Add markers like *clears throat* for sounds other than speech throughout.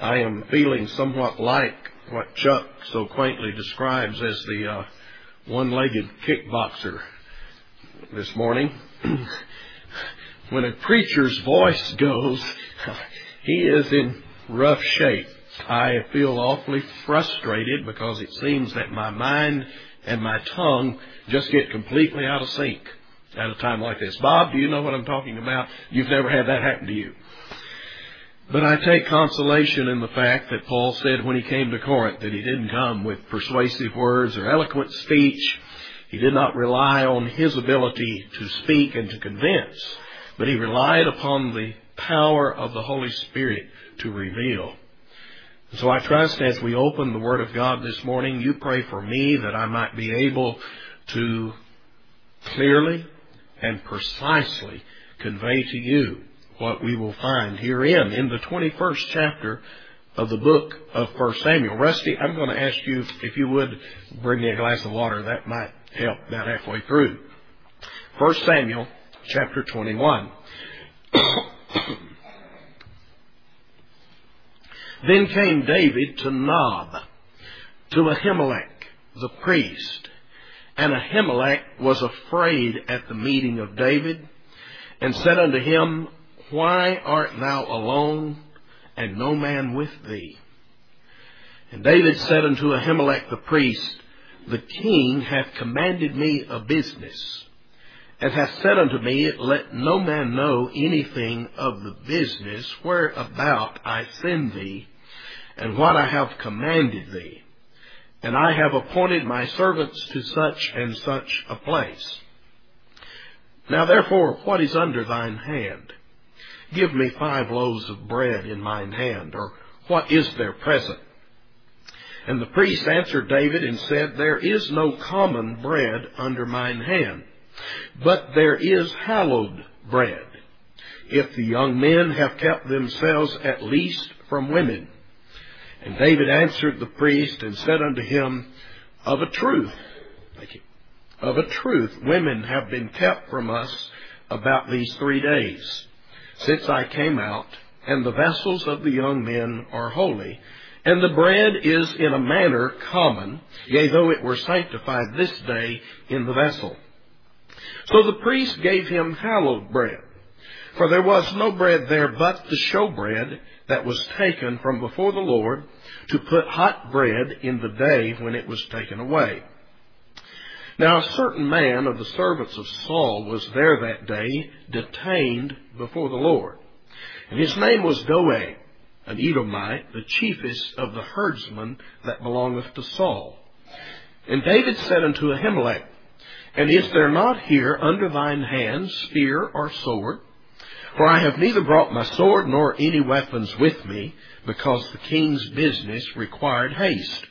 I am feeling somewhat like what Chuck so quaintly describes as the uh, one-legged kickboxer this morning. *clears throat* when a preacher's voice goes, *laughs* he is in rough shape. I feel awfully frustrated because it seems that my mind and my tongue just get completely out of sync at a time like this. Bob, do you know what I'm talking about? You've never had that happen to you. But I take consolation in the fact that Paul said when he came to Corinth that he didn't come with persuasive words or eloquent speech. He did not rely on his ability to speak and to convince, but he relied upon the power of the Holy Spirit to reveal. So I trust as we open the Word of God this morning, you pray for me that I might be able to clearly and precisely convey to you what we will find herein in the 21st chapter of the book of 1 Samuel. Rusty, I'm going to ask you if you would bring me a glass of water. That might help about halfway through. 1 Samuel chapter 21. *coughs* then came David to Nob, to Ahimelech, the priest. And Ahimelech was afraid at the meeting of David, and said unto him, why art thou alone, and no man with thee? And David said unto Ahimelech the priest, The king hath commanded me a business, and hath said unto me, Let no man know anything of the business whereabout I send thee, and what I have commanded thee. And I have appointed my servants to such and such a place. Now therefore, what is under thine hand? Give me five loaves of bread in mine hand, or what is there present? And the priest answered David and said, There is no common bread under mine hand, but there is hallowed bread, if the young men have kept themselves at least from women. And David answered the priest and said unto him, Of a truth, of a truth, women have been kept from us about these three days since I came out, and the vessels of the young men are holy, and the bread is in a manner common, yea, though it were sanctified this day in the vessel. So the priest gave him hallowed bread, for there was no bread there but the showbread that was taken from before the Lord to put hot bread in the day when it was taken away. Now a certain man of the servants of Saul was there that day, detained before the Lord. And his name was Doeg, an Edomite, the chiefest of the herdsmen that belongeth to Saul. And David said unto Ahimelech, And is there not here under thine hand spear or sword? For I have neither brought my sword nor any weapons with me, because the king's business required haste.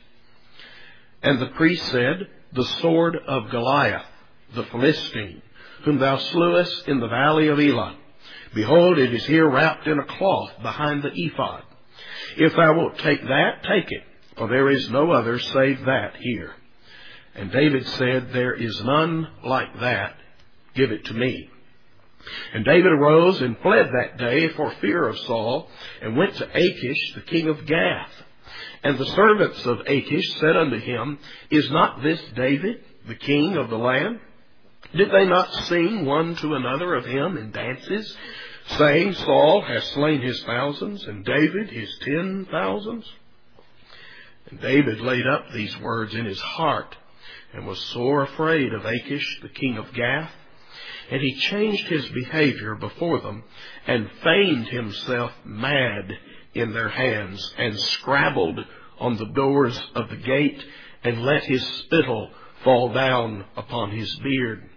And the priest said, the sword of Goliath, the Philistine, whom thou slewest in the valley of Elah. Behold, it is here wrapped in a cloth behind the ephod. If thou wilt take that, take it, for there is no other save that here. And David said, There is none like that. Give it to me. And David arose and fled that day for fear of Saul, and went to Achish, the king of Gath. And the servants of Achish said unto him, Is not this David, the king of the land? Did they not sing one to another of him in dances, saying, Saul has slain his thousands, and David his ten thousands? And David laid up these words in his heart, and was sore afraid of Achish, the king of Gath. And he changed his behavior before them, and feigned himself mad in their hands and scrabbled on the doors of the gate and let his spittle fall down upon his beard.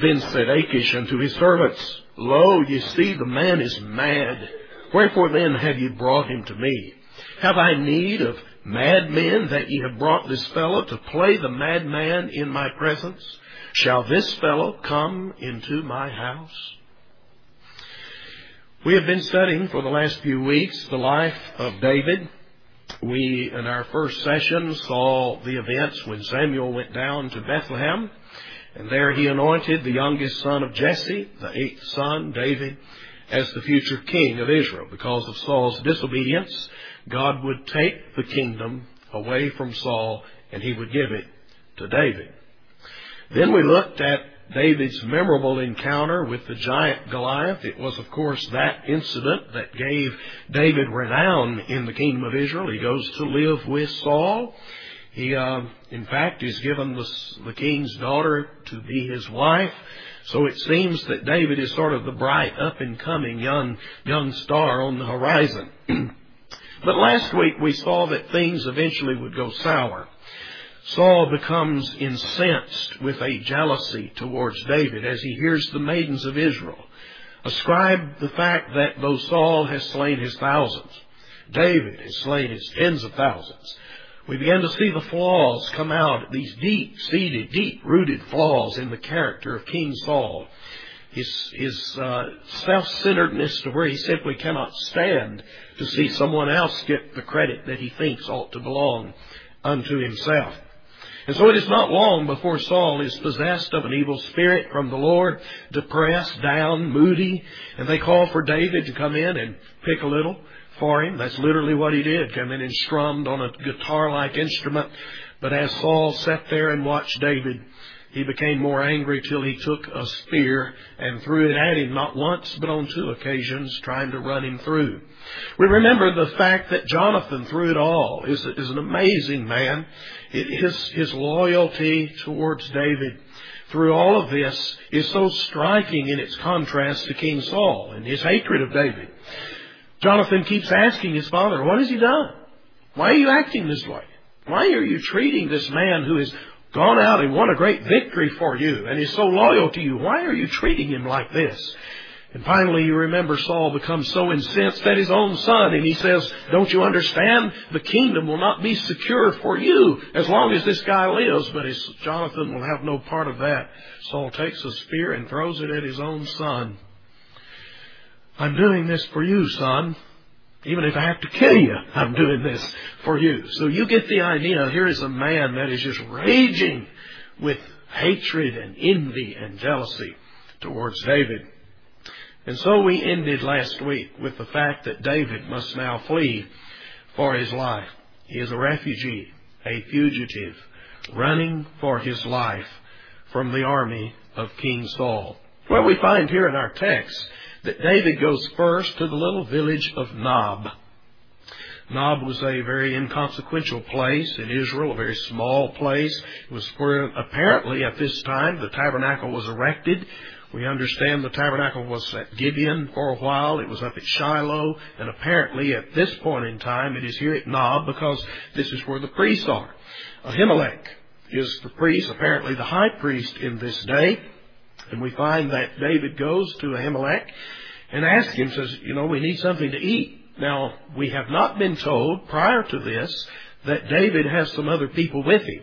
Then said Achish unto his servants, Lo, ye see the man is mad. Wherefore then have ye brought him to me? Have I need of madmen that ye have brought this fellow to play the madman in my presence? Shall this fellow come into my house? We have been studying for the last few weeks the life of David. We, in our first session, saw the events when Samuel went down to Bethlehem, and there he anointed the youngest son of Jesse, the eighth son, David, as the future king of Israel. Because of Saul's disobedience, God would take the kingdom away from Saul and he would give it to David. Then we looked at David's memorable encounter with the giant Goliath. It was, of course, that incident that gave David renown in the kingdom of Israel. He goes to live with Saul. He, uh, in fact, is given the, the king's daughter to be his wife. So it seems that David is sort of the bright, up and coming young, young star on the horizon. *clears throat* but last week we saw that things eventually would go sour. Saul becomes incensed with a jealousy towards David as he hears the maidens of Israel ascribe the fact that though Saul has slain his thousands, David has slain his tens of thousands. We begin to see the flaws come out, these deep seated, deep rooted flaws in the character of King Saul. His, his uh, self centeredness to where he simply cannot stand to see someone else get the credit that he thinks ought to belong unto himself. And so it is not long before Saul is possessed of an evil spirit from the Lord, depressed, down, moody, and they call for David to come in and pick a little for him. That's literally what he did, come in and strummed on a guitar-like instrument. But as Saul sat there and watched David, he became more angry till he took a spear and threw it at him, not once, but on two occasions, trying to run him through. We remember the fact that Jonathan, through it all, is, is an amazing man. It, his, his loyalty towards David through all of this is so striking in its contrast to King Saul and his hatred of David. Jonathan keeps asking his father, what has he done? Why are you acting this way? Why are you treating this man who has gone out and won a great victory for you and is so loyal to you? Why are you treating him like this? And finally, you remember Saul becomes so incensed at his own son, and he says, Don't you understand? The kingdom will not be secure for you as long as this guy lives. But his, Jonathan will have no part of that. Saul takes a spear and throws it at his own son. I'm doing this for you, son. Even if I have to kill you, I'm doing this for you. So you get the idea. Here is a man that is just raging with hatred and envy and jealousy towards David. And so we ended last week with the fact that David must now flee for his life. He is a refugee, a fugitive, running for his life from the army of King Saul. Well, we find here in our text that David goes first to the little village of Nob. Nob was a very inconsequential place in Israel, a very small place. It was where apparently at this time the tabernacle was erected. We understand the tabernacle was at Gibeon for a while. It was up at Shiloh. And apparently at this point in time it is here at Nob because this is where the priests are. Ahimelech is the priest, apparently the high priest in this day. And we find that David goes to Ahimelech and asks him, says, you know, we need something to eat. Now, we have not been told prior to this that David has some other people with him.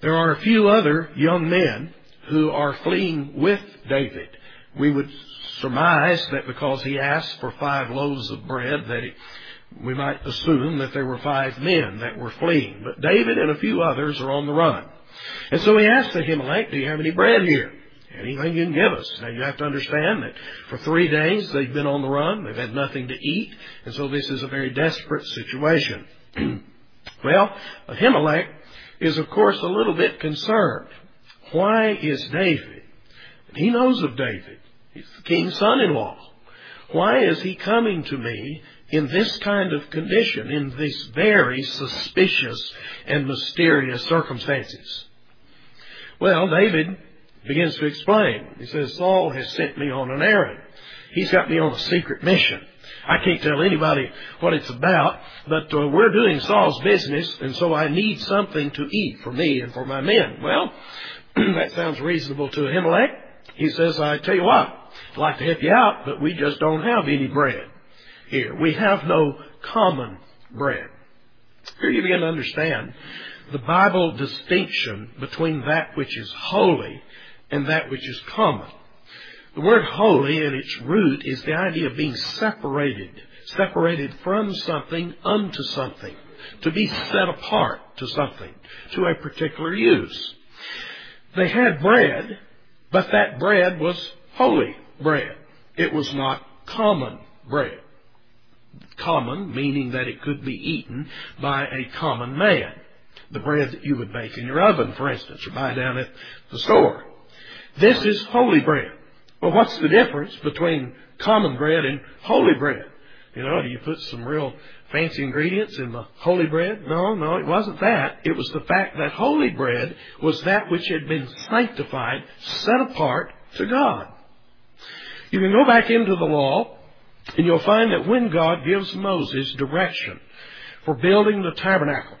There are a few other young men who are fleeing with David. We would surmise that because he asked for five loaves of bread that he, we might assume that there were five men that were fleeing. But David and a few others are on the run. And so he asked Ahimelech, do you have any bread here? Anything you can give us. Now you have to understand that for three days they've been on the run, they've had nothing to eat, and so this is a very desperate situation. *clears throat* well, Ahimelech is of course a little bit concerned. Why is David, he knows of David, he's the king's son-in-law, why is he coming to me in this kind of condition, in these very suspicious and mysterious circumstances? Well, David begins to explain. He says, Saul has sent me on an errand. He's got me on a secret mission. I can't tell anybody what it's about, but uh, we're doing Saul's business, and so I need something to eat for me and for my men. Well, *clears throat* that sounds reasonable to Ahimelech. He says, I tell you what, I'd like to help you out, but we just don't have any bread here. We have no common bread. Here you begin to understand the Bible distinction between that which is holy and that which is common. The word holy in its root is the idea of being separated, separated from something unto something, to be set apart to something, to a particular use. They had bread, but that bread was holy bread. It was not common bread. Common, meaning that it could be eaten by a common man. The bread that you would bake in your oven, for instance, or buy down at the store. This is holy bread. Well, what's the difference between common bread and holy bread? You know, do you put some real fancy ingredients in the holy bread? No, no, it wasn't that. It was the fact that holy bread was that which had been sanctified, set apart to God. You can go back into the law and you'll find that when God gives Moses direction for building the tabernacle,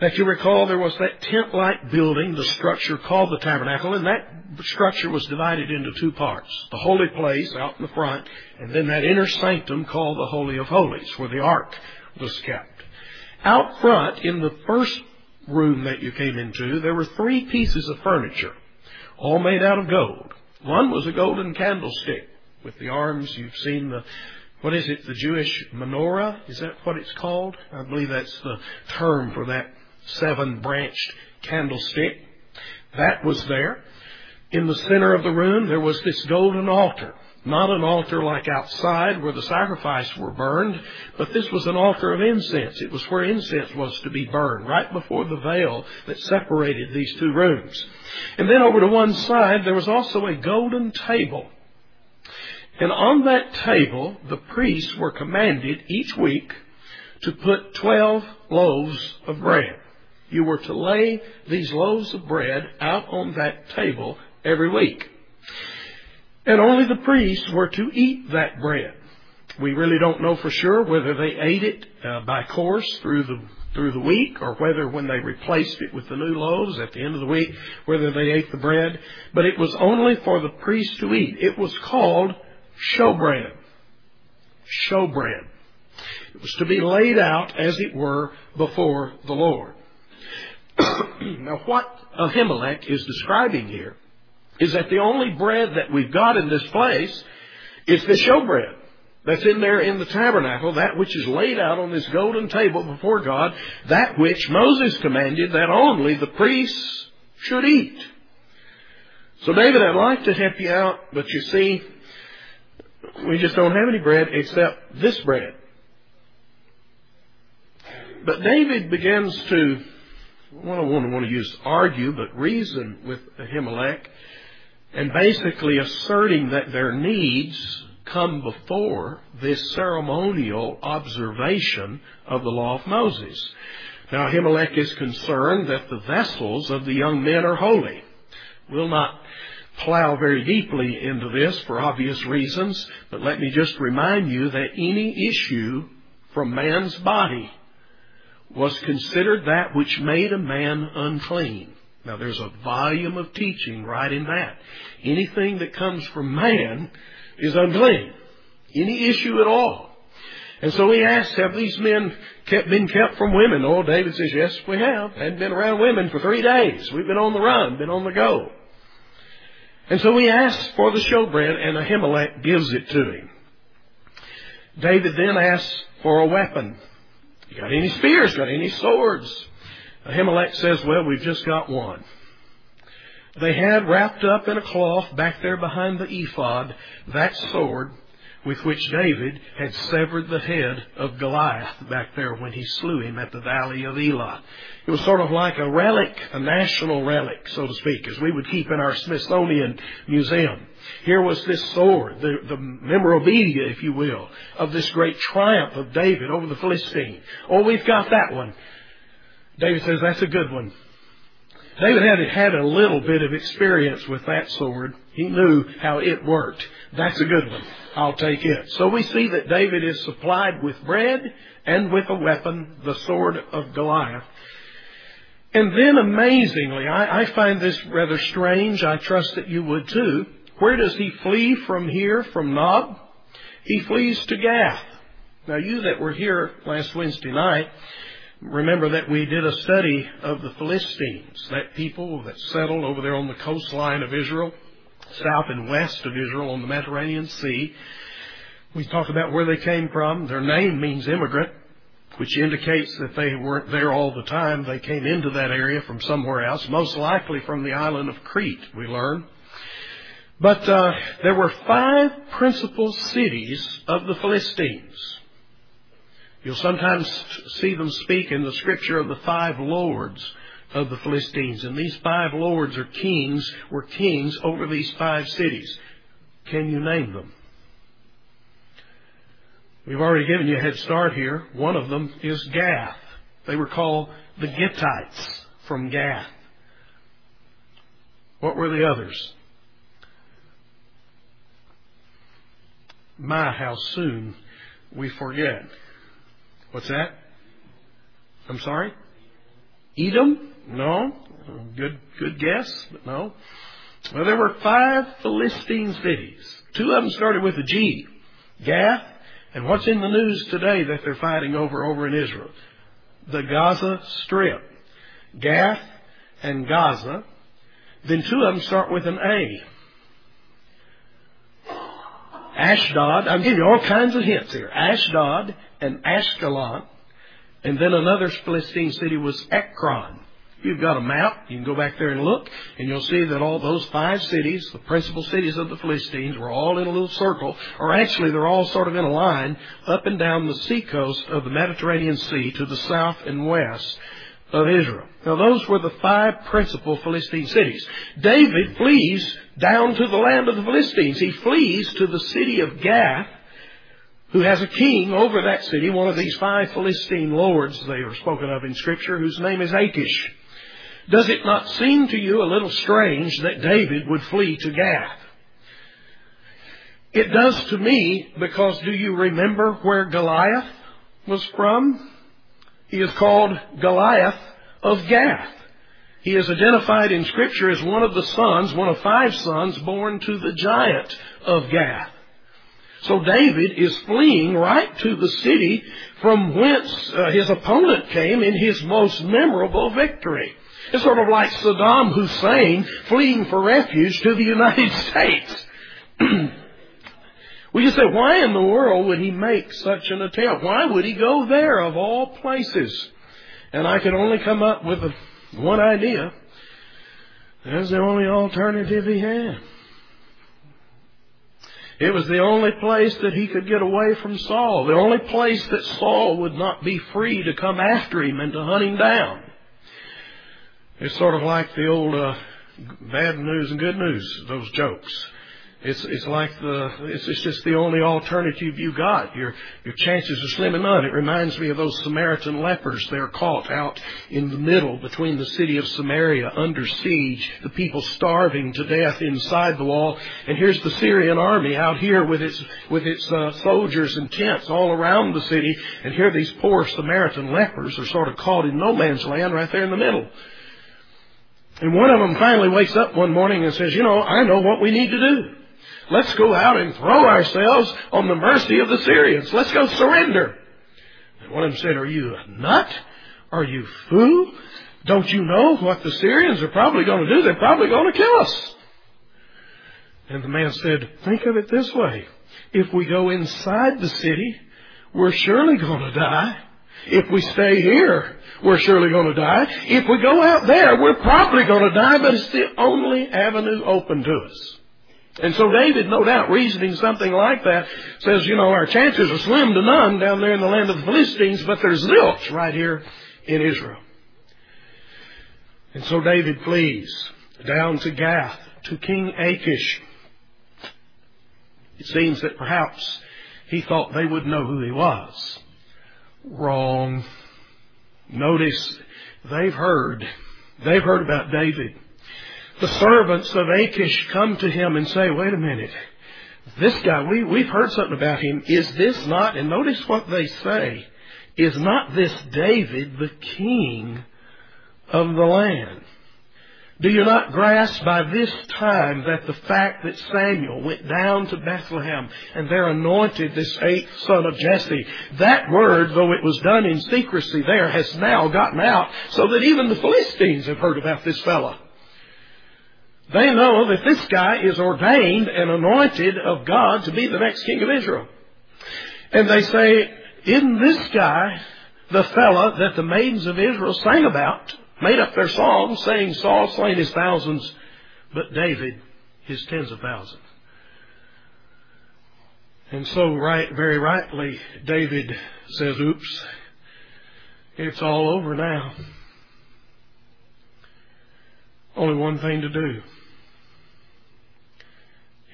that you recall there was that tent-like building, the structure called the tabernacle, and that structure was divided into two parts. The holy place out in the front, and then that inner sanctum called the Holy of Holies, where the ark was kept. Out front, in the first room that you came into, there were three pieces of furniture, all made out of gold. One was a golden candlestick with the arms. You've seen the, what is it, the Jewish menorah? Is that what it's called? I believe that's the term for that seven branched candlestick. That was there. In the center of the room, there was this golden altar. Not an altar like outside where the sacrifice were burned, but this was an altar of incense. It was where incense was to be burned, right before the veil that separated these two rooms. And then over to one side, there was also a golden table. And on that table, the priests were commanded each week to put 12 loaves of bread. You were to lay these loaves of bread out on that table every week. And only the priests were to eat that bread. We really don't know for sure whether they ate it uh, by course through the through the week or whether when they replaced it with the new loaves at the end of the week whether they ate the bread. But it was only for the priests to eat. It was called showbread. Showbread. It was to be laid out as it were before the lord *coughs* now, what Ahimelech is describing here is that the only bread that we've got in this place is the showbread that's in there in the tabernacle, that which is laid out on this golden table before God, that which Moses commanded that only the priests should eat. So, David, I'd like to help you out, but you see, we just don't have any bread except this bread. But David begins to I don't want to use argue, but reason with Ahimelech, and basically asserting that their needs come before this ceremonial observation of the law of Moses. Now, Ahimelech is concerned that the vessels of the young men are holy. We'll not plow very deeply into this for obvious reasons, but let me just remind you that any issue from man's body was considered that which made a man unclean. Now there's a volume of teaching right in that. Anything that comes from man is unclean. Any issue at all. And so he asks, have these men kept, been kept from women? Oh, David says, yes, we have. Hadn't been around women for three days. We've been on the run, been on the go. And so he asks for the showbread, and Ahimelech gives it to him. David then asks for a weapon. You got any spears? Got any swords? Ahimelech says, Well, we've just got one. They had wrapped up in a cloth back there behind the ephod that sword with which David had severed the head of Goliath back there when he slew him at the valley of Elah. It was sort of like a relic, a national relic, so to speak, as we would keep in our Smithsonian Museum. Here was this sword, the, the memorabilia, if you will, of this great triumph of David over the Philistine. Oh, we've got that one. David says, that's a good one. David had had a little bit of experience with that sword. He knew how it worked. That's a good one. I'll take it. So we see that David is supplied with bread and with a weapon, the sword of Goliath. And then amazingly, I, I find this rather strange. I trust that you would too. Where does he flee from here, from Nob? He flees to Gath. Now you that were here last Wednesday night, remember that we did a study of the Philistines, that people that settled over there on the coastline of Israel, south and west of Israel on the Mediterranean Sea. We talked about where they came from. Their name means immigrant, which indicates that they weren't there all the time. They came into that area from somewhere else, most likely from the island of Crete, we learn. But uh, there were five principal cities of the Philistines. You'll sometimes see them speak in the scripture of the five lords of the Philistines. And these five lords or kings were kings over these five cities. Can you name them? We've already given you a head start here. One of them is Gath. They were called the Gittites from Gath. What were the others? My, how soon we forget. What's that? I'm sorry? Edom? No. Good, good guess, but no. Well, there were five Philistine cities. Two of them started with a G. Gath, and what's in the news today that they're fighting over over in Israel? The Gaza Strip. Gath and Gaza. Then two of them start with an A. Ashdod, I'm giving you all kinds of hints here. Ashdod and Ashkelon. And then another Philistine city was Ekron. You've got a map. You can go back there and look, and you'll see that all those five cities, the principal cities of the Philistines, were all in a little circle, or actually they're all sort of in a line up and down the seacoast of the Mediterranean Sea to the south and west of Israel. Now those were the five principal Philistine cities. David flees down to the land of the Philistines. He flees to the city of Gath, who has a king over that city, one of these five Philistine lords they are spoken of in scripture, whose name is Achish. Does it not seem to you a little strange that David would flee to Gath? It does to me because do you remember where Goliath was from? He is called Goliath of Gath. He is identified in Scripture as one of the sons, one of five sons born to the giant of Gath. So David is fleeing right to the city from whence uh, his opponent came in his most memorable victory. It's sort of like Saddam Hussein fleeing for refuge to the United *laughs* States. *clears throat* we just say, why in the world would he make such an attempt? Why would he go there of all places? And I could only come up with a, one idea. That's the only alternative he had. It was the only place that he could get away from Saul. The only place that Saul would not be free to come after him and to hunt him down. It's sort of like the old uh, bad news and good news, those jokes. It's it's like the it's, it's just the only alternative you got. Your your chances are slim and none. It reminds me of those Samaritan lepers. They're caught out in the middle between the city of Samaria under siege, the people starving to death inside the wall, and here's the Syrian army out here with its with its uh, soldiers and tents all around the city, and here these poor Samaritan lepers are sort of caught in no man's land right there in the middle. And one of them finally wakes up one morning and says, "You know, I know what we need to do." Let's go out and throw ourselves on the mercy of the Syrians. Let's go surrender. And one of them said, Are you a nut? Are you fool? Don't you know what the Syrians are probably going to do? They're probably going to kill us. And the man said, Think of it this way. If we go inside the city, we're surely going to die. If we stay here, we're surely going to die. If we go out there, we're probably going to die, but it's the only avenue open to us. And so David, no doubt, reasoning something like that, says, you know, our chances are slim to none down there in the land of the Philistines, but there's zilch right here in Israel. And so David flees down to Gath, to King Achish. It seems that perhaps he thought they would know who he was. Wrong. Notice they've heard. They've heard about David the servants of Achish come to him and say, wait a minute, this guy, we, we've heard something about him. Is this not, and notice what they say, is not this David the king of the land? Do you not grasp by this time that the fact that Samuel went down to Bethlehem and there anointed this eighth son of Jesse, that word, though it was done in secrecy there, has now gotten out so that even the Philistines have heard about this fellow. They know that this guy is ordained and anointed of God to be the next king of Israel. And they say, isn't this guy the fella that the maidens of Israel sang about, made up their song saying Saul slain his thousands, but David his tens of thousands. And so, right, very rightly, David says, oops, it's all over now. Only one thing to do.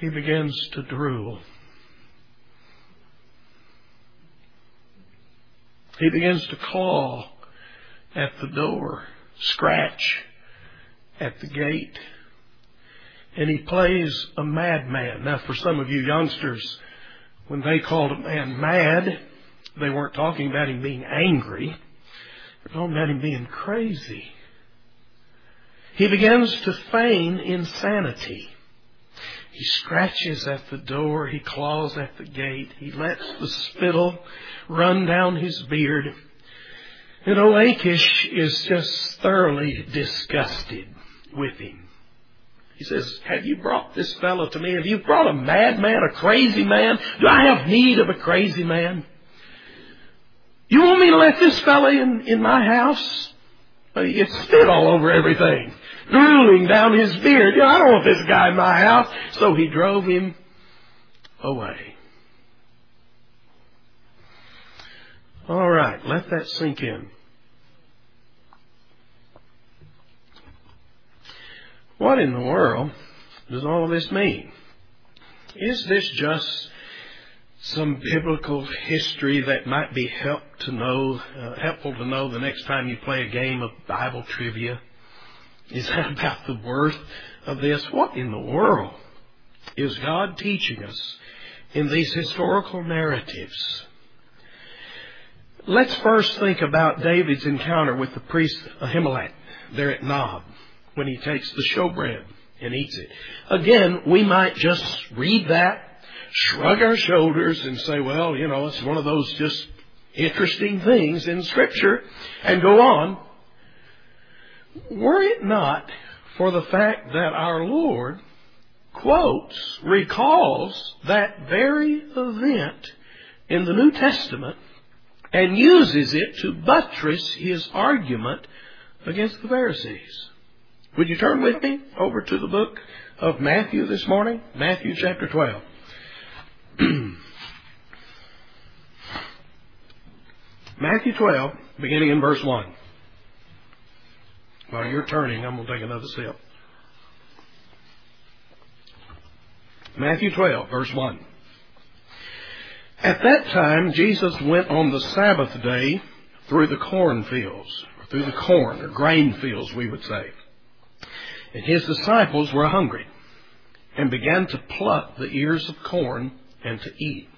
He begins to drool. He begins to claw at the door, scratch at the gate, and he plays a madman. Now, for some of you youngsters, when they called a man mad, they weren't talking about him being angry. They're talking about him being crazy. He begins to feign insanity. He scratches at the door. He claws at the gate. He lets the spittle run down his beard. And old Achish is just thoroughly disgusted with him. He says, Have you brought this fellow to me? Have you brought a madman, a crazy man? Do I have need of a crazy man? You want me to let this fellow in, in my house? It's spit all over everything drooling down his beard. You know, I don't want this guy in my house. So he drove him away. All right, let that sink in. What in the world does all of this mean? Is this just some biblical history that might be help to know, uh, helpful to know the next time you play a game of Bible trivia? Is that about the worth of this? What in the world is God teaching us in these historical narratives? Let's first think about David's encounter with the priest Ahimelech there at Nob when he takes the showbread and eats it. Again, we might just read that, shrug our shoulders and say, well, you know, it's one of those just interesting things in Scripture and go on. Were it not for the fact that our Lord quotes, recalls that very event in the New Testament and uses it to buttress his argument against the Pharisees. Would you turn with me over to the book of Matthew this morning? Matthew chapter 12. *clears throat* Matthew 12, beginning in verse 1. While you're turning, I'm going to take another sip. Matthew 12, verse 1. At that time, Jesus went on the Sabbath day through the cornfields, or through the corn, or grain fields, we would say. And his disciples were hungry, and began to pluck the ears of corn and to eat.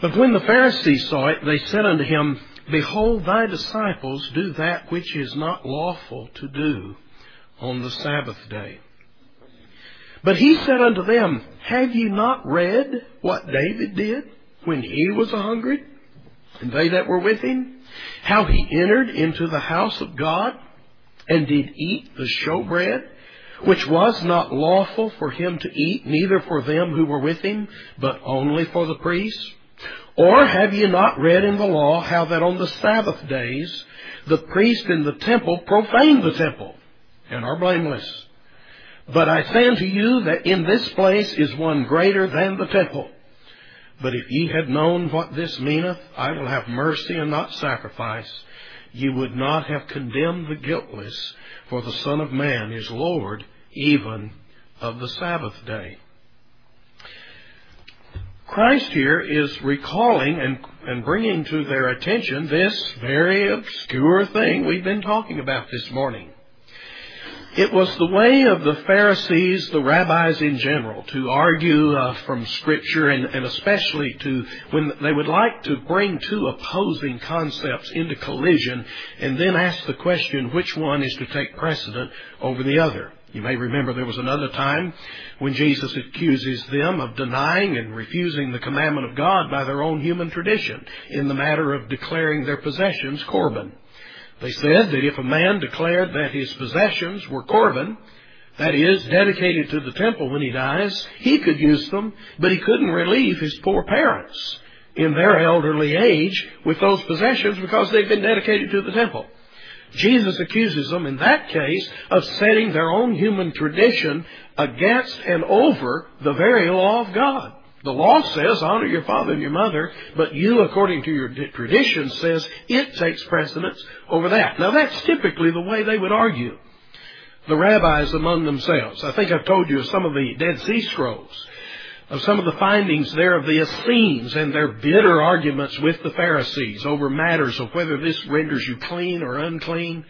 But when the Pharisees saw it, they said unto him, Behold, thy disciples do that which is not lawful to do on the Sabbath day. But he said unto them, Have ye not read what David did when he was hungry, and they that were with him? How he entered into the house of God, and did eat the showbread, which was not lawful for him to eat, neither for them who were with him, but only for the priests? Or have ye not read in the law how that on the Sabbath days the priest in the temple profane the temple and are blameless? But I say unto you that in this place is one greater than the temple. But if ye had known what this meaneth, I will have mercy and not sacrifice, ye would not have condemned the guiltless, for the Son of Man is Lord even of the Sabbath day. Christ here is recalling and, and bringing to their attention this very obscure thing we've been talking about this morning. It was the way of the Pharisees, the rabbis in general, to argue uh, from Scripture and, and especially to when they would like to bring two opposing concepts into collision and then ask the question which one is to take precedent over the other. You may remember there was another time when Jesus accuses them of denying and refusing the commandment of God by their own human tradition in the matter of declaring their possessions Corban. They said that if a man declared that his possessions were Corban, that is, dedicated to the temple when he dies, he could use them, but he couldn't relieve his poor parents in their elderly age with those possessions because they've been dedicated to the temple. Jesus accuses them in that case of setting their own human tradition against and over the very law of God. The law says honor your father and your mother, but you, according to your tradition, says it takes precedence over that. Now that's typically the way they would argue. The rabbis among themselves. I think I've told you some of the Dead Sea Scrolls, of some of the findings there of the Essenes and their bitter arguments with the Pharisees over matters of whether this renders you clean or unclean.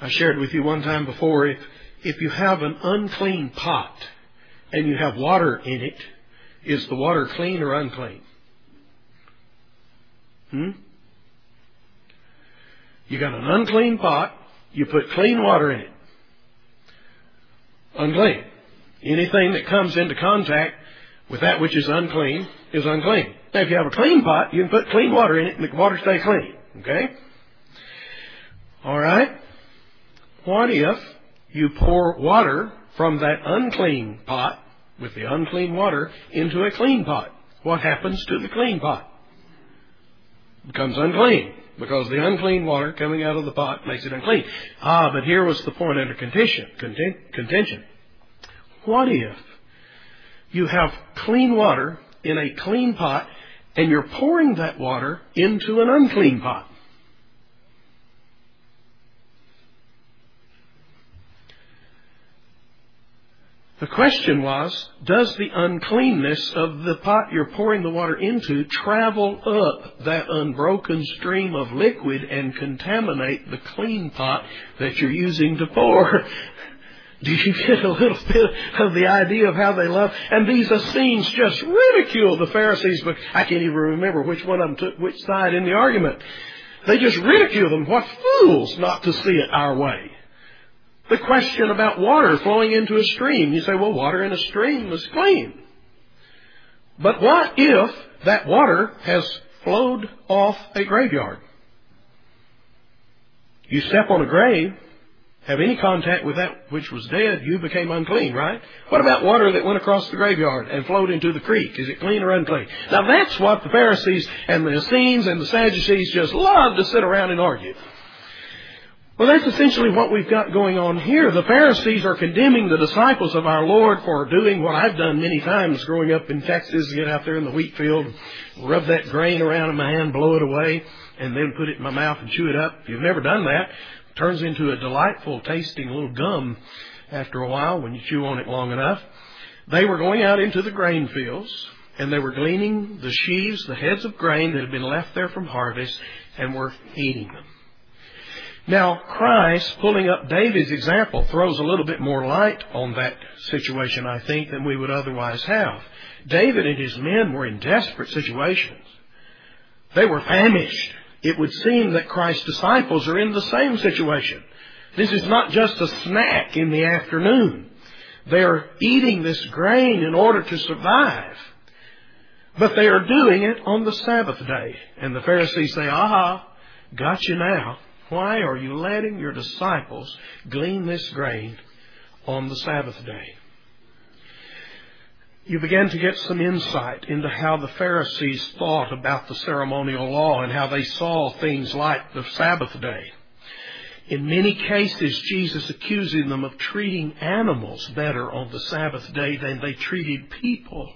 I shared with you one time before, if, if you have an unclean pot and you have water in it, is the water clean or unclean? Hmm? You got an unclean pot, you put clean water in it. Unclean. Anything that comes into contact with that which is unclean is unclean. Now, if you have a clean pot, you can put clean water in it and the water stay clean. Okay? All right? What if you pour water from that unclean pot with the unclean water into a clean pot. What happens to the clean pot? It becomes unclean because the unclean water coming out of the pot makes it unclean. Ah, but here was the point under contention. Contention. What if you have clean water in a clean pot and you're pouring that water into an unclean pot? The question was, does the uncleanness of the pot you're pouring the water into travel up that unbroken stream of liquid and contaminate the clean pot that you're using to pour? Do you *laughs* get a little bit of the idea of how they love? And these Essenes just ridicule the Pharisees, but I can't even remember which one of them took which side in the argument. They just ridicule them. What fools not to see it our way. The question about water flowing into a stream. You say, well, water in a stream is clean. But what if that water has flowed off a graveyard? You step on a grave, have any contact with that which was dead, you became unclean, right? What about water that went across the graveyard and flowed into the creek? Is it clean or unclean? Now that's what the Pharisees and the Essenes and the Sadducees just love to sit around and argue. Well, that's essentially what we've got going on here. The Pharisees are condemning the disciples of our Lord for doing what I've done many times growing up in Texas, get out there in the wheat field, rub that grain around in my hand, blow it away, and then put it in my mouth and chew it up. If you've never done that, turns into a delightful tasting little gum after a while when you chew on it long enough. They were going out into the grain fields, and they were gleaning the sheaves, the heads of grain that had been left there from harvest, and were eating them. Now, Christ, pulling up David's example, throws a little bit more light on that situation, I think, than we would otherwise have. David and his men were in desperate situations. They were famished. It would seem that Christ's disciples are in the same situation. This is not just a snack in the afternoon. They are eating this grain in order to survive. But they are doing it on the Sabbath day. And the Pharisees say, aha, got you now. Why are you letting your disciples glean this grain on the Sabbath day? You begin to get some insight into how the Pharisees thought about the ceremonial law and how they saw things like the Sabbath day. In many cases, Jesus accusing them of treating animals better on the Sabbath day than they treated people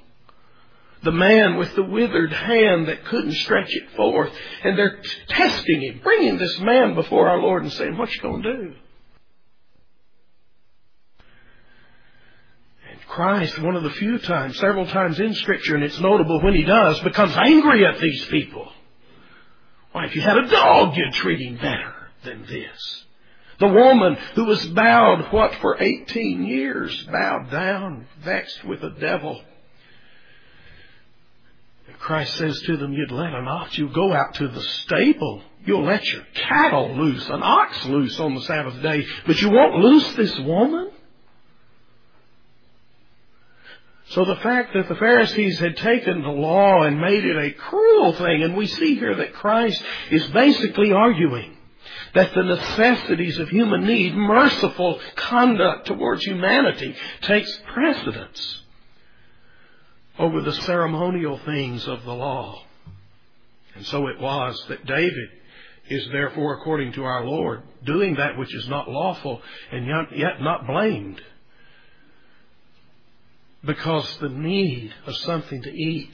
the man with the withered hand that couldn't stretch it forth. And they're testing him, bringing this man before our Lord and saying, What you going to do? And Christ, one of the few times, several times in Scripture, and it's notable when he does, becomes angry at these people. Why, if you had a dog, you'd treat him better than this. The woman who was bowed, what, for 18 years, bowed down, vexed with the devil. Christ says to them, you'd let an ox, you go out to the stable. You'll let your cattle loose, an ox loose on the Sabbath day, but you won't loose this woman? So the fact that the Pharisees had taken the law and made it a cruel thing, and we see here that Christ is basically arguing that the necessities of human need, merciful conduct towards humanity, takes precedence over the ceremonial things of the law. And so it was that David is therefore according to our Lord, doing that which is not lawful and yet not blamed. Because the need of something to eat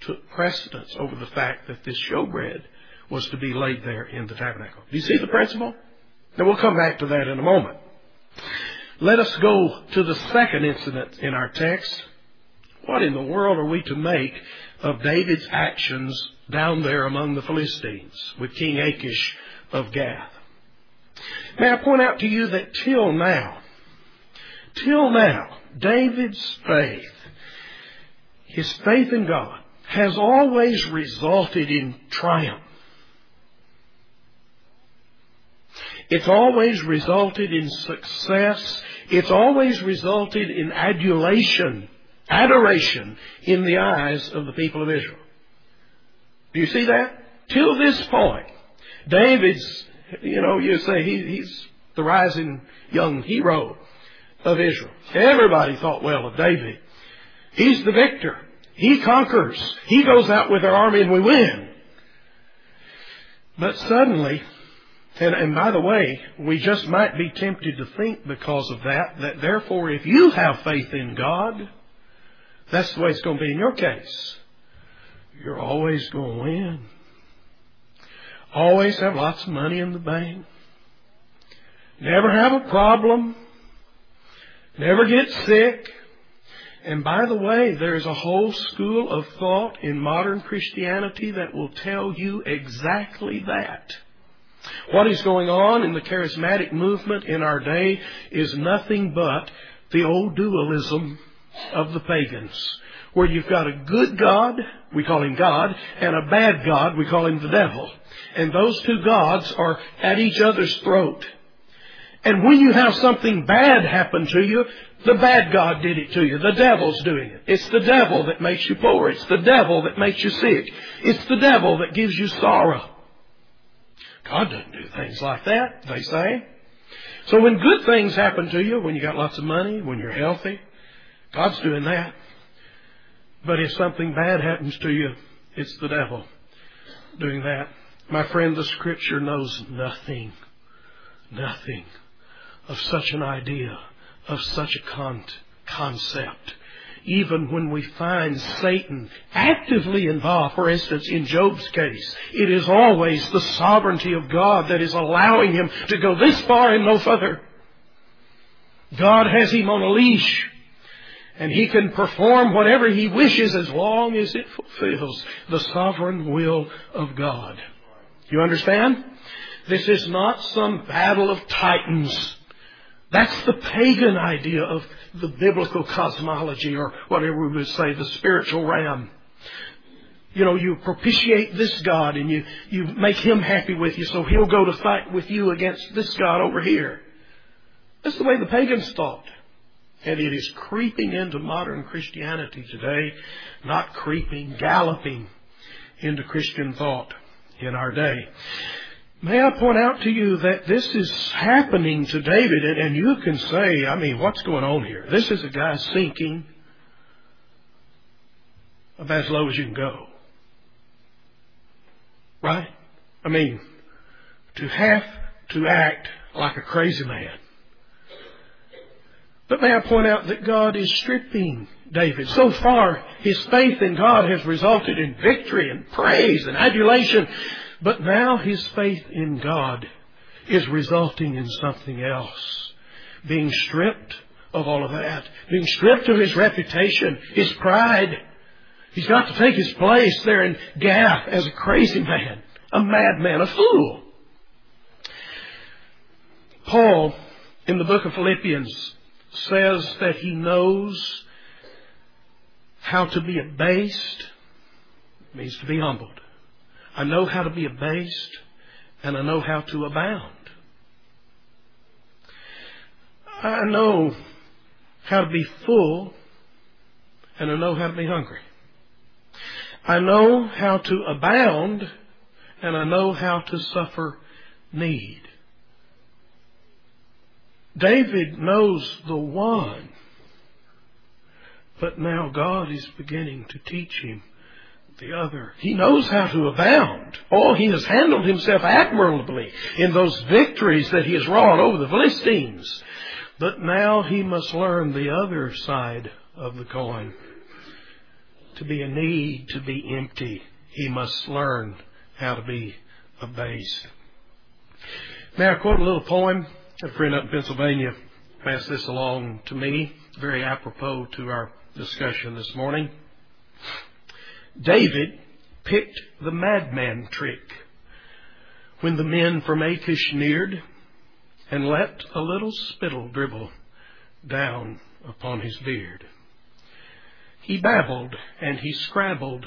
took precedence over the fact that this showbread was to be laid there in the tabernacle. Do you see the principle? Now we'll come back to that in a moment. Let us go to the second incident in our text. What in the world are we to make of David's actions down there among the Philistines with King Achish of Gath? May I point out to you that till now, till now, David's faith, his faith in God, has always resulted in triumph. It's always resulted in success. It's always resulted in adulation, adoration in the eyes of the people of Israel. Do you see that? Till this point, David's, you know, you say he, he's the rising young hero of Israel. Everybody thought well of David. He's the victor. He conquers. He goes out with our army and we win. But suddenly, and, and by the way, we just might be tempted to think because of that, that therefore if you have faith in God, that's the way it's going to be in your case. You're always going to win. Always have lots of money in the bank. Never have a problem. Never get sick. And by the way, there's a whole school of thought in modern Christianity that will tell you exactly that. What is going on in the charismatic movement in our day is nothing but the old dualism of the pagans, where you've got a good God, we call him God, and a bad God, we call him the devil. And those two gods are at each other's throat. And when you have something bad happen to you, the bad God did it to you. The devil's doing it. It's the devil that makes you poor. It's the devil that makes you sick. It's the devil that gives you sorrow. God doesn't do things like that, they say. So when good things happen to you, when you got lots of money, when you're healthy, God's doing that. But if something bad happens to you, it's the devil doing that. My friend, the scripture knows nothing, nothing of such an idea, of such a con- concept even when we find Satan actively involved. For instance, in Job's case, it is always the sovereignty of God that is allowing him to go this far and no further. God has him on a leash. And he can perform whatever he wishes as long as it fulfills the sovereign will of God. You understand? This is not some battle of titans. That's the pagan idea of the biblical cosmology or whatever we would say, the spiritual realm. You know, you propitiate this God and you, you make him happy with you so he'll go to fight with you against this God over here. That's the way the pagans thought. And it is creeping into modern Christianity today, not creeping, galloping into Christian thought in our day. May I point out to you that this is happening to David, and, you can say, I mean, what's going on here? This is a guy sinking about as low as you can go. Right? I mean, to have to act like a crazy man. But may I point out that God is stripping David. So far, his faith in God has resulted in victory and praise and adulation. But now his faith in God is resulting in something else. Being stripped of all of that. Being stripped of his reputation, his pride. He's got to take his place there in Gath as a crazy man, a madman, a fool. Paul, in the book of Philippians, says that he knows how to be abased, means to be humbled. I know how to be abased and I know how to abound. I know how to be full and I know how to be hungry. I know how to abound and I know how to suffer need. David knows the one, but now God is beginning to teach him the other. He knows how to abound. Oh, he has handled himself admirably in those victories that he has wrought over the Philistines. But now he must learn the other side of the coin. To be a need, to be empty, he must learn how to be abased. May I quote a little poem? A friend up in Pennsylvania passed this along to me, very apropos to our discussion this morning. David picked the madman trick when the men from Achish neared and let a little spittle dribble down upon his beard. He babbled and he scrabbled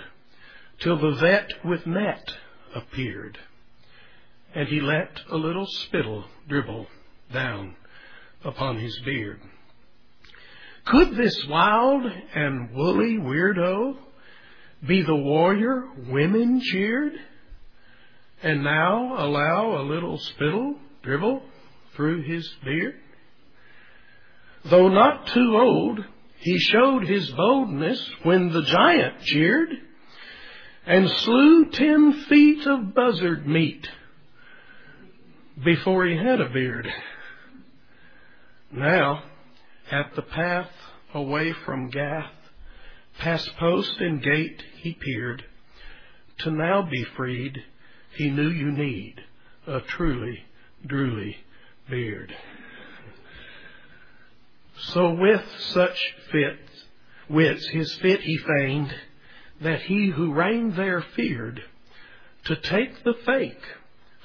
till the vet with net appeared, and he let a little spittle dribble down upon his beard. Could this wild and woolly weirdo be the warrior women cheered? And now allow a little spittle dribble through his beard? Though not too old, he showed his boldness when the giant cheered and slew ten feet of buzzard meat before he had a beard. Now, at the path away from Gath, past post and gate he peered. To now be freed, he knew you need a truly, drooly beard. So with such fits, wits his fit he feigned, that he who reigned there feared to take the fake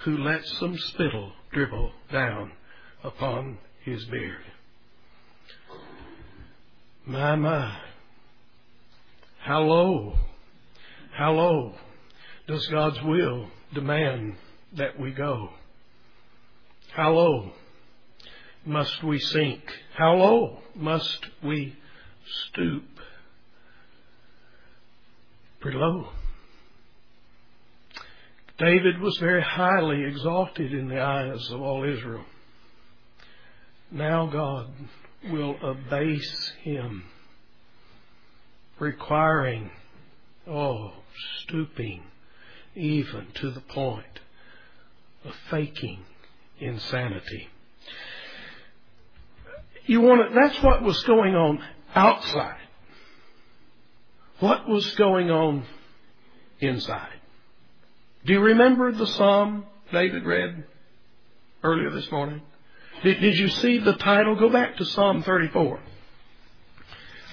who let some spittle dribble down upon his beard. My, my. How low, how low does God's will demand that we go? How low must we sink? How low must we stoop? Pretty low. David was very highly exalted in the eyes of all Israel. Now God will abase him, requiring, oh, stooping even to the point of faking insanity. You want to, that's what was going on outside. What was going on inside? Do you remember the psalm David read earlier this morning? Did, did you see the title? Go back to Psalm 34.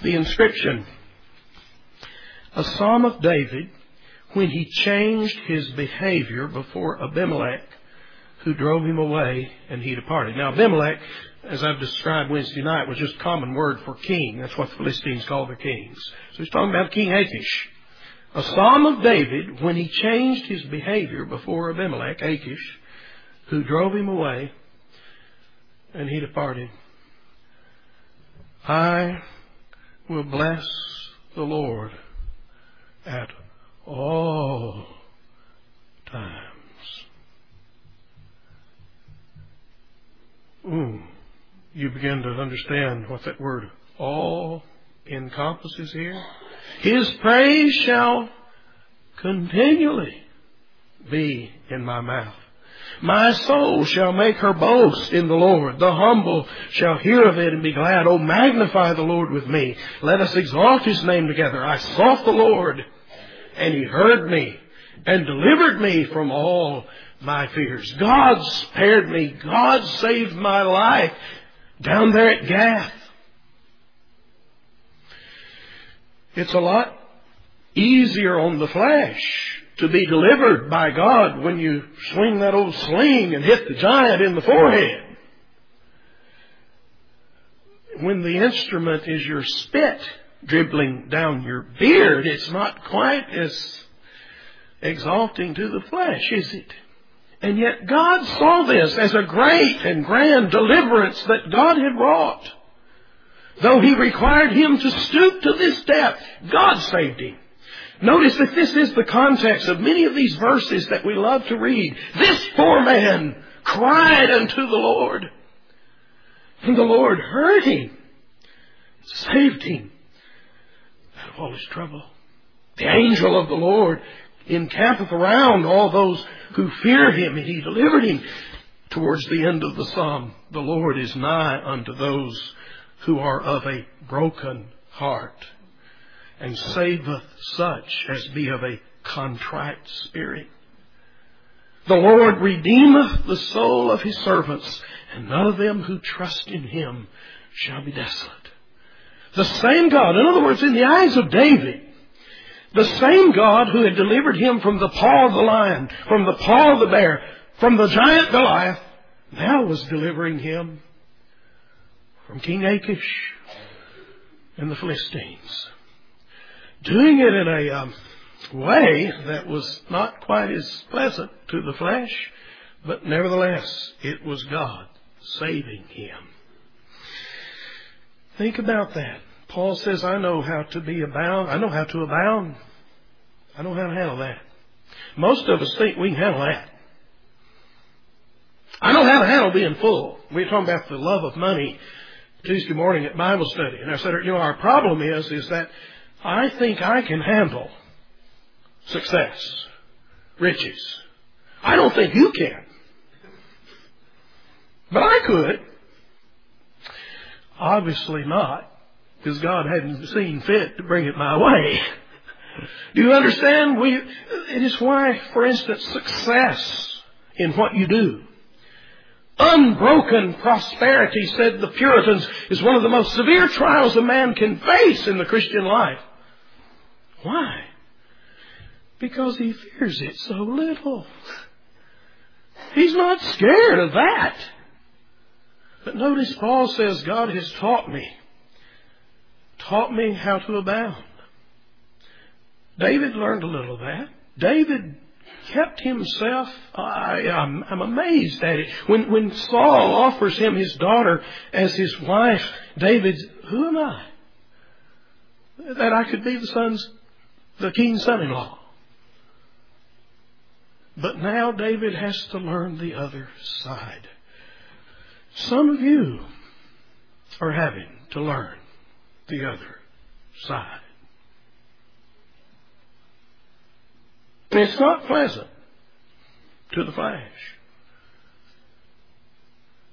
The inscription. A psalm of David when he changed his behavior before Abimelech, who drove him away and he departed. Now, Abimelech, as I've described Wednesday night, was just a common word for king. That's what the Philistines called the kings. So he's talking about King Achish. A psalm of David when he changed his behavior before Abimelech, Achish, who drove him away and he departed. I will bless the Lord at all times. Ooh, you begin to understand what that word all encompasses here. His praise shall continually be in my mouth. My soul shall make her boast in the Lord. The humble shall hear of it and be glad. Oh, magnify the Lord with me. Let us exalt his name together. I sought the Lord, and he heard me and delivered me from all my fears. God spared me. God saved my life down there at Gath. It's a lot easier on the flesh to be delivered by God when you swing that old sling and hit the giant in the forehead. When the instrument is your spit dribbling down your beard, it's not quite as exalting to the flesh, is it? And yet God saw this as a great and grand deliverance that God had wrought. Though He required him to stoop to this depth, God saved him. Notice that this is the context of many of these verses that we love to read. This poor man cried unto the Lord. And the Lord heard him, saved him out of all his trouble. The angel of the Lord encampeth around all those who fear him, and he delivered him. Towards the end of the psalm, the Lord is nigh unto those who are of a broken heart, and saveth such as be of a contrite spirit. The Lord redeemeth the soul of his servants, and none of them who trust in him shall be desolate. The same God, in other words, in the eyes of David, the same God who had delivered him from the paw of the lion, from the paw of the bear, from the giant Goliath, now was delivering him from King Achish and the Philistines. Doing it in a um, way that was not quite as pleasant to the flesh, but nevertheless, it was God saving him. Think about that. Paul says, I know how to be abound. I know how to abound. I know how to handle that. Most of us think we can handle that. I know how to handle being full. We were talking about the love of money Tuesday morning at Bible study. And I said, you know, our problem is, is that I think I can handle success, riches. I don't think you can. But I could. Obviously not, because God hadn't seen fit to bring it my way. Do you understand? We, it is why, for instance, success in what you do. Unbroken prosperity, said the Puritans, is one of the most severe trials a man can face in the Christian life. Why? Because he fears it so little. He's not scared of that. But notice Paul says, God has taught me, taught me how to abound. David learned a little of that. David kept himself. I, am I'm, I'm amazed at it. When, when Saul offers him his daughter as his wife, David, who am I? That I could be the son's, the king's son-in-law. But now David has to learn the other side. Some of you are having to learn the other side. It's not pleasant to the flesh.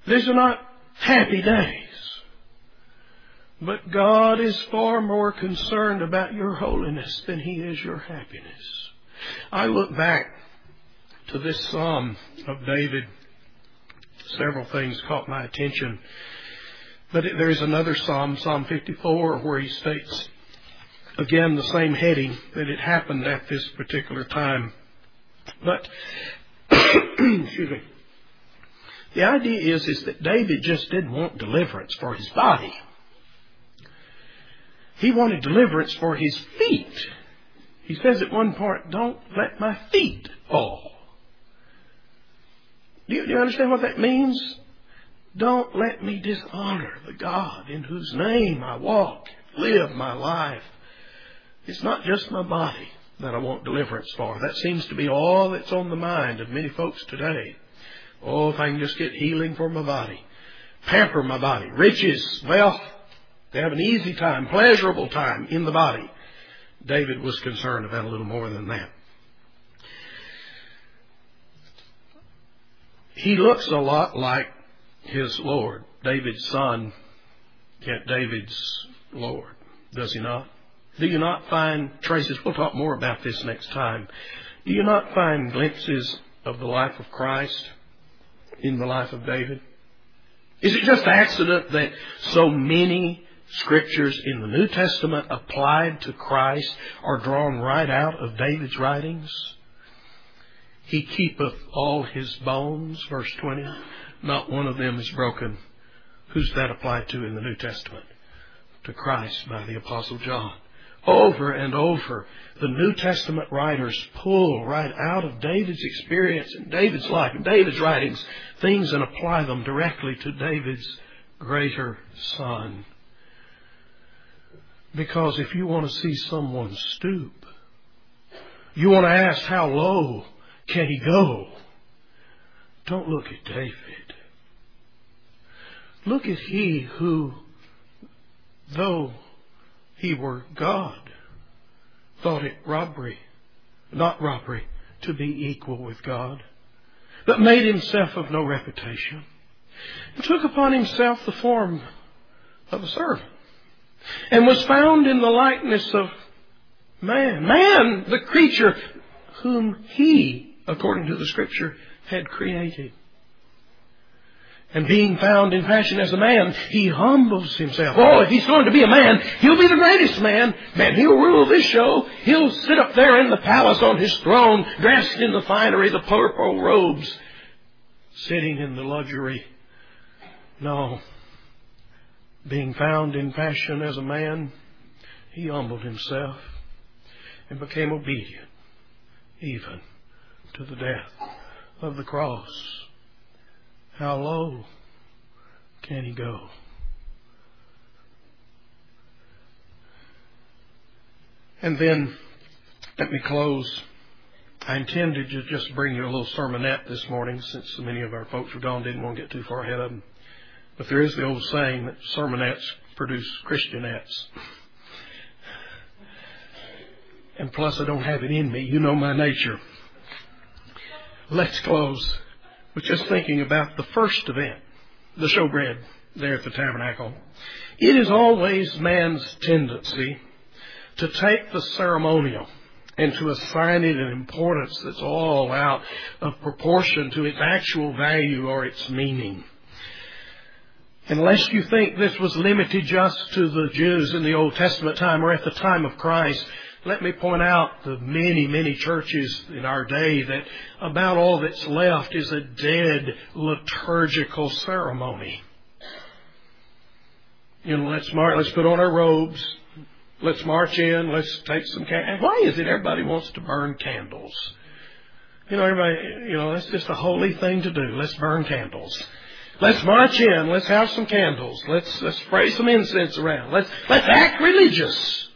These are not happy days. But God is far more concerned about your holiness than He is your happiness. I look back to this Psalm of David. Several things caught my attention. But there is another Psalm, Psalm 54, where he states, again the same heading, that it happened at this particular time. But, *clears throat* excuse me. The idea is, is that David just didn't want deliverance for his body. He wanted deliverance for his feet. He says at one point, don't let my feet fall. Do you, do you understand what that means? Don't let me dishonor the God in whose name I walk, live my life. It's not just my body that I want deliverance for. That seems to be all that's on the mind of many folks today. Oh, if I can just get healing for my body, pamper my body, riches, wealth, to have an easy time, pleasurable time in the body. David was concerned about a little more than that. He looks a lot like his Lord, David's son, yet David's Lord, does he not? Do you not find traces? We'll talk more about this next time. Do you not find glimpses of the life of Christ in the life of David? Is it just accident that so many scriptures in the New Testament applied to Christ are drawn right out of David's writings? He keepeth all his bones, verse 20. Not one of them is broken. Who's that applied to in the New Testament? To Christ by the Apostle John. Over and over, the New Testament writers pull right out of David's experience and David's life and David's writings things and apply them directly to David's greater son. Because if you want to see someone stoop, you want to ask how low can he go? Don't look at David. Look at he who, though he were God, thought it robbery, not robbery, to be equal with God, but made himself of no reputation, and took upon himself the form of a servant, and was found in the likeness of man. Man, the creature whom he, according to the scripture, had created. And being found in fashion as a man, he humbles himself. Oh, if he's going to be a man, he'll be the greatest man. Man, he'll rule this show. He'll sit up there in the palace on his throne, dressed in the finery, the purple robes, sitting in the luxury. No. Being found in fashion as a man, he humbled himself and became obedient, even to the death of the cross. How low can he go? And then, let me close. I intended to just bring you a little sermonette this morning since so many of our folks were gone, didn't want to get too far ahead of them. But there is the old saying that sermonettes produce Christianettes. And plus, I don't have it in me. You know my nature. Let's close was just thinking about the first event, the showbread there at the tabernacle. It is always man's tendency to take the ceremonial and to assign it an importance that's all out of proportion to its actual value or its meaning. Unless you think this was limited just to the Jews in the Old Testament time or at the time of Christ, let me point out the many, many churches in our day that about all that's left is a dead liturgical ceremony. You know, let's march, let's put on our robes, let's march in, let's take some candles. Why is it everybody wants to burn candles? You know, everybody, you know, that's just a holy thing to do. Let's burn candles. Let's march in. Let's have some candles. Let's let's spray some incense around. Let's let's act religious.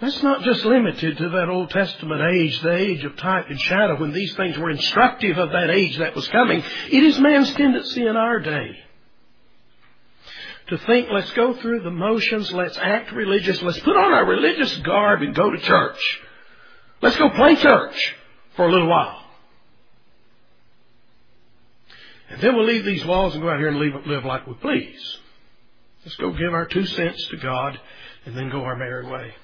That's not just limited to that Old Testament age, the age of type and shadow, when these things were instructive of that age that was coming. It is man's tendency in our day to think, let's go through the motions, let's act religious, let's put on our religious garb and go to church. Let's go play church for a little while. And then we'll leave these walls and go out here and live, live like we please. Let's go give our two cents to God and then go our merry way.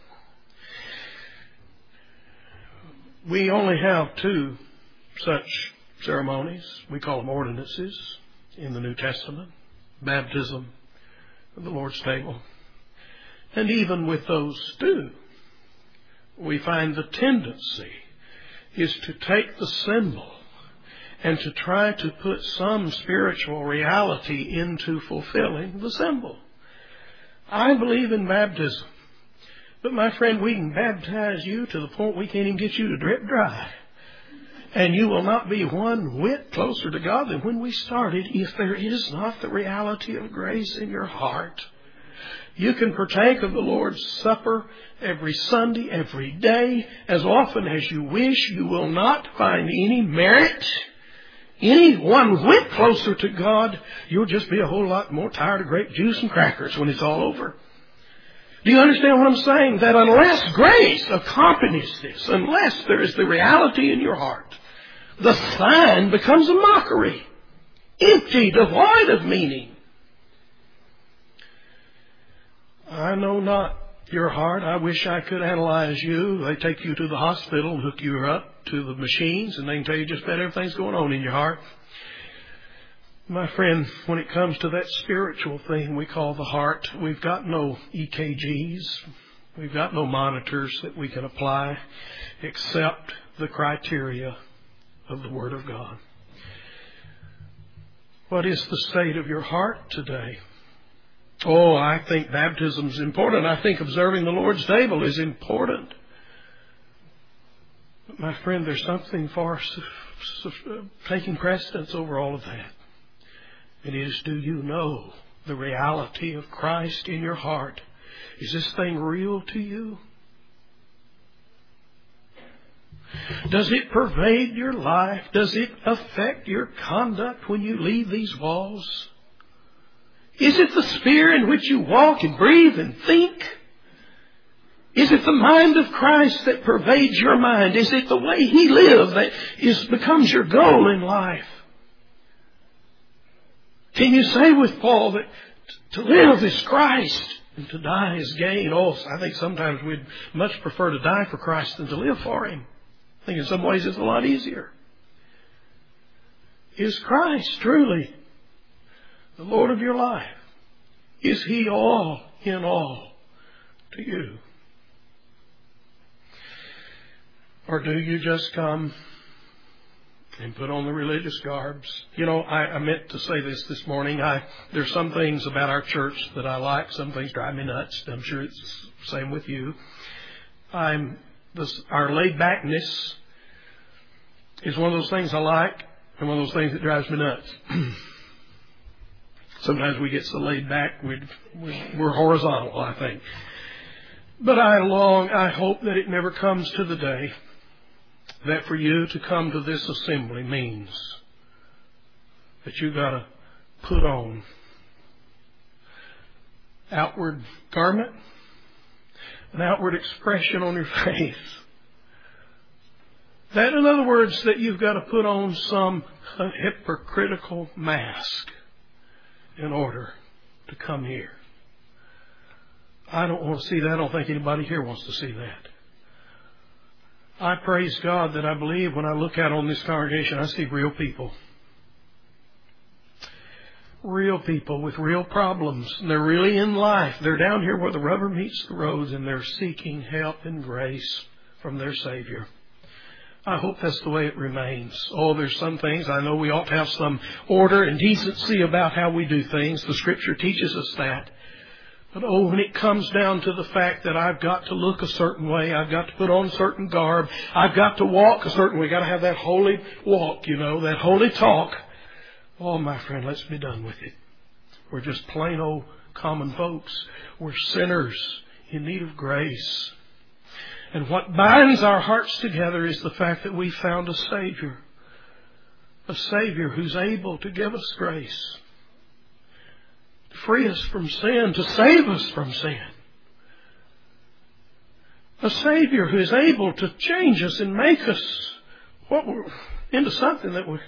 we only have two such ceremonies. We call them ordinances in the New Testament baptism and the Lord's table. And even with those two, we find the tendency is to take the symbol and to try to put some spiritual reality into fulfilling the symbol. I believe in baptism. But my friend, we can baptize you to the point we can't even get you to drip dry. And you will not be one whit closer to God than when we started if there is not the reality of grace in your heart. You can partake of the Lord's Supper every Sunday, every day, as often as you wish. You will not find any merit, any one whit closer to God. You'll just be a whole lot more tired of grape juice and crackers when it's all over. Do you understand what I'm saying? That unless grace accompanies this, unless there is the reality in your heart, the sign becomes a mockery, empty, devoid of meaning. I know not your heart. I wish I could analyze you. They take you to the hospital and hook you up to the machines, and they can tell you just about everything's going on in your heart. My friend, when it comes to that spiritual thing we call the heart, we've got no EKGs. We've got no monitors that we can apply except the criteria of the Word of God. What is the state of your heart today? Oh, I think baptism is important. I think observing the Lord's table is important. But my friend, there's something far taking precedence over all of that. It is, do you know the reality of Christ in your heart? Is this thing real to you? Does it pervade your life? Does it affect your conduct when you leave these walls? Is it the sphere in which you walk and breathe and think? Is it the mind of Christ that pervades your mind? Is it the way He lived that is, becomes your goal in life? Can you say with Paul that to live is Christ and to die is gain? Oh, I think sometimes we'd much prefer to die for Christ than to live for Him. I think in some ways it's a lot easier. Is Christ truly the Lord of your life? Is He all in all to you? Or do you just come and put on the religious garbs? You know, I, I meant to say this this morning. I there's some things about our church that I like. Some things drive me nuts. I'm sure it's the same with you. I'm this our laid backness is one of those things I like, and one of those things that drives me nuts. *clears throat* Sometimes we get so laid back, we, we're horizontal, I think. But I long, I hope that it never comes to the day that for you to come to this assembly means that you got to put on outward garment, an outward expression on your *laughs* face. That, in other words, that you've got to put on some hypocritical mask in order to come here. I don't want to see that. I don't think anybody here wants to see that. I praise God that I believe when I look out on this congregation, I see real people. Real people with real problems. They're really in life. They're down here where the rubber meets the road and they're seeking help and grace from their Savior. I hope that's the way it remains. Oh, there's some things I know we ought to have some order and decency about how we do things. The Scripture teaches us that. But oh, when it comes down to the fact that I've got to look a certain way, I've got to put on certain garb, I've got to walk a certain way, I've got to have that holy walk, you know, that holy talk. Oh, my friend, let's be done with it. We're just plain old common folks. We're sinners in need of grace. And what binds our hearts together is the fact that we found a Savior. A Savior who's able to give us grace to free us from sin, to save us from sin. A Savior who is able to change us and make us what we're into something that we,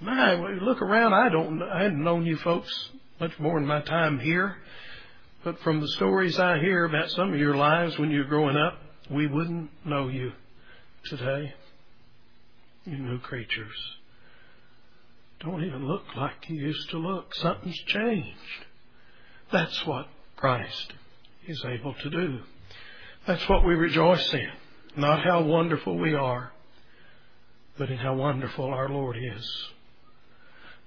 my, we look around. I don't, I hadn't known you folks much more in my time here, but from the stories I hear about some of your lives when you were growing up, we wouldn't know you today. You new creatures. Don't even look like you used to look. Something's changed. That's what Christ is able to do. That's what we rejoice in. Not how wonderful we are, but in how wonderful our Lord is.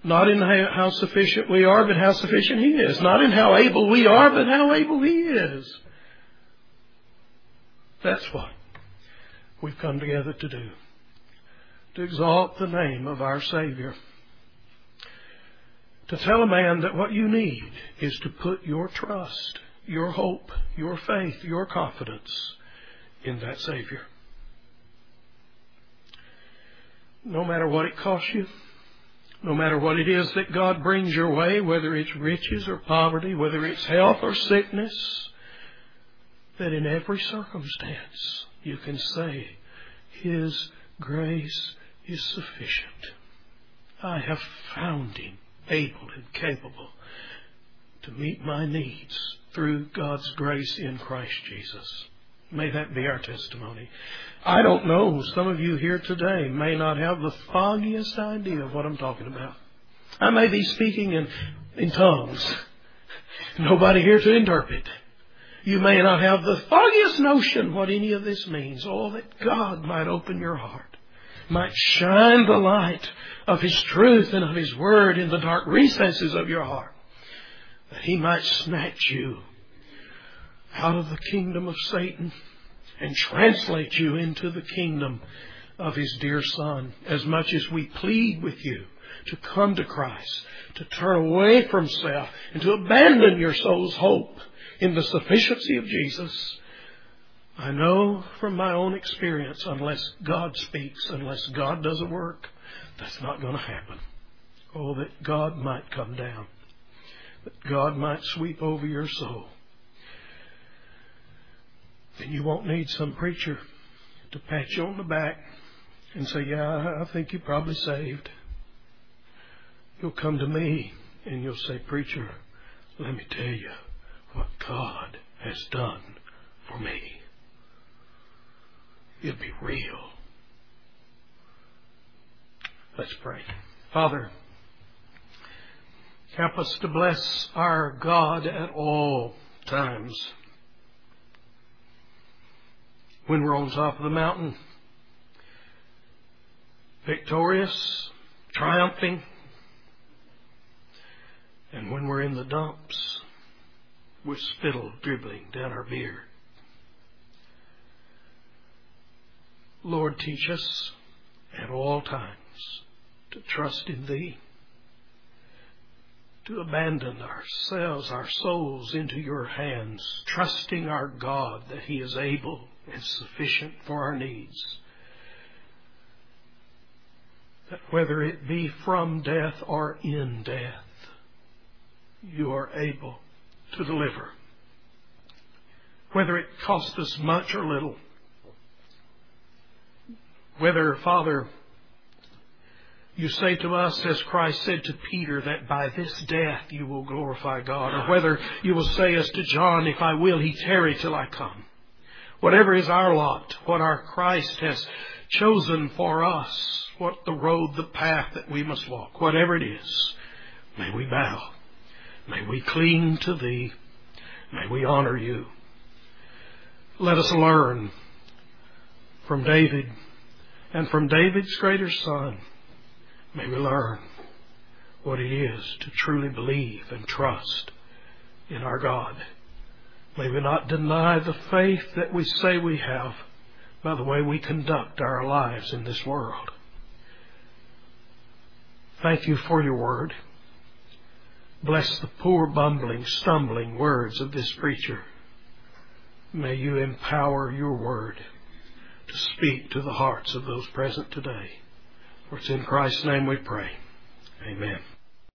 Not in how sufficient we are, but how sufficient He is. Not in how able we are, but how able He is. That's what we've come together to do. To exalt the name of our Savior to tell a man that what you need is to put your trust, your hope, your faith, your confidence in that Savior. No matter what it costs you, no matter what it is that God brings your way, whether it's riches or poverty, whether it's health or sickness, that in every circumstance you can say, His grace is sufficient. I have found Him able and capable to meet my needs through God's grace in Christ Jesus. May that be our testimony. I don't know, some of you here today may not have the foggiest idea of what I'm talking about. I may be speaking in, in tongues. *laughs* Nobody here to interpret. You may not have the foggiest notion what any of this means. Oh, that God might open your heart might shine the light of His truth and of His Word in the dark recesses of your heart. That He might snatch you out of the kingdom of Satan and translate you into the kingdom of His dear Son. As much as we plead with you to come to Christ, to turn away from self, and to abandon your soul's hope in the sufficiency of Jesus I know from my own experience, unless God speaks, unless God does a work, that's not going to happen. Oh, that God might come down, that God might sweep over your soul. then you won't need some preacher to pat you on the back and say, Yeah, I think you're probably saved. You'll come to me and you'll say, Preacher, let me tell you what God has done for me. It'll be real. Let's pray. Father, help us to bless our God at all times. When we're on top of the mountain, victorious, triumphing, and when we're in the dumps, with spittle dribbling down our beard. Lord, teach us at all times to trust in Thee, to abandon ourselves, our souls into Your hands, trusting our God that He is able and sufficient for our needs. That whether it be from death or in death, You are able to deliver. Whether it cost us much or little, whether, Father, you say to us, as Christ said to Peter, that by this death you will glorify God, or whether you will say as to John, if I will, he tarry till I come. Whatever is our lot, what our Christ has chosen for us, what the road, the path that we must walk, whatever it is, may we bow. May we cling to Thee. May we honor You. Let us learn from David and from David's greater son. May we learn what it is to truly believe and trust in our God. May we not deny the faith that we say we have by the way we conduct our lives in this world. Thank you for your word. Bless the poor, bumbling, stumbling words of this preacher. May you empower your word to speak to the hearts of those present today. For it's in Christ's name we pray. Amen.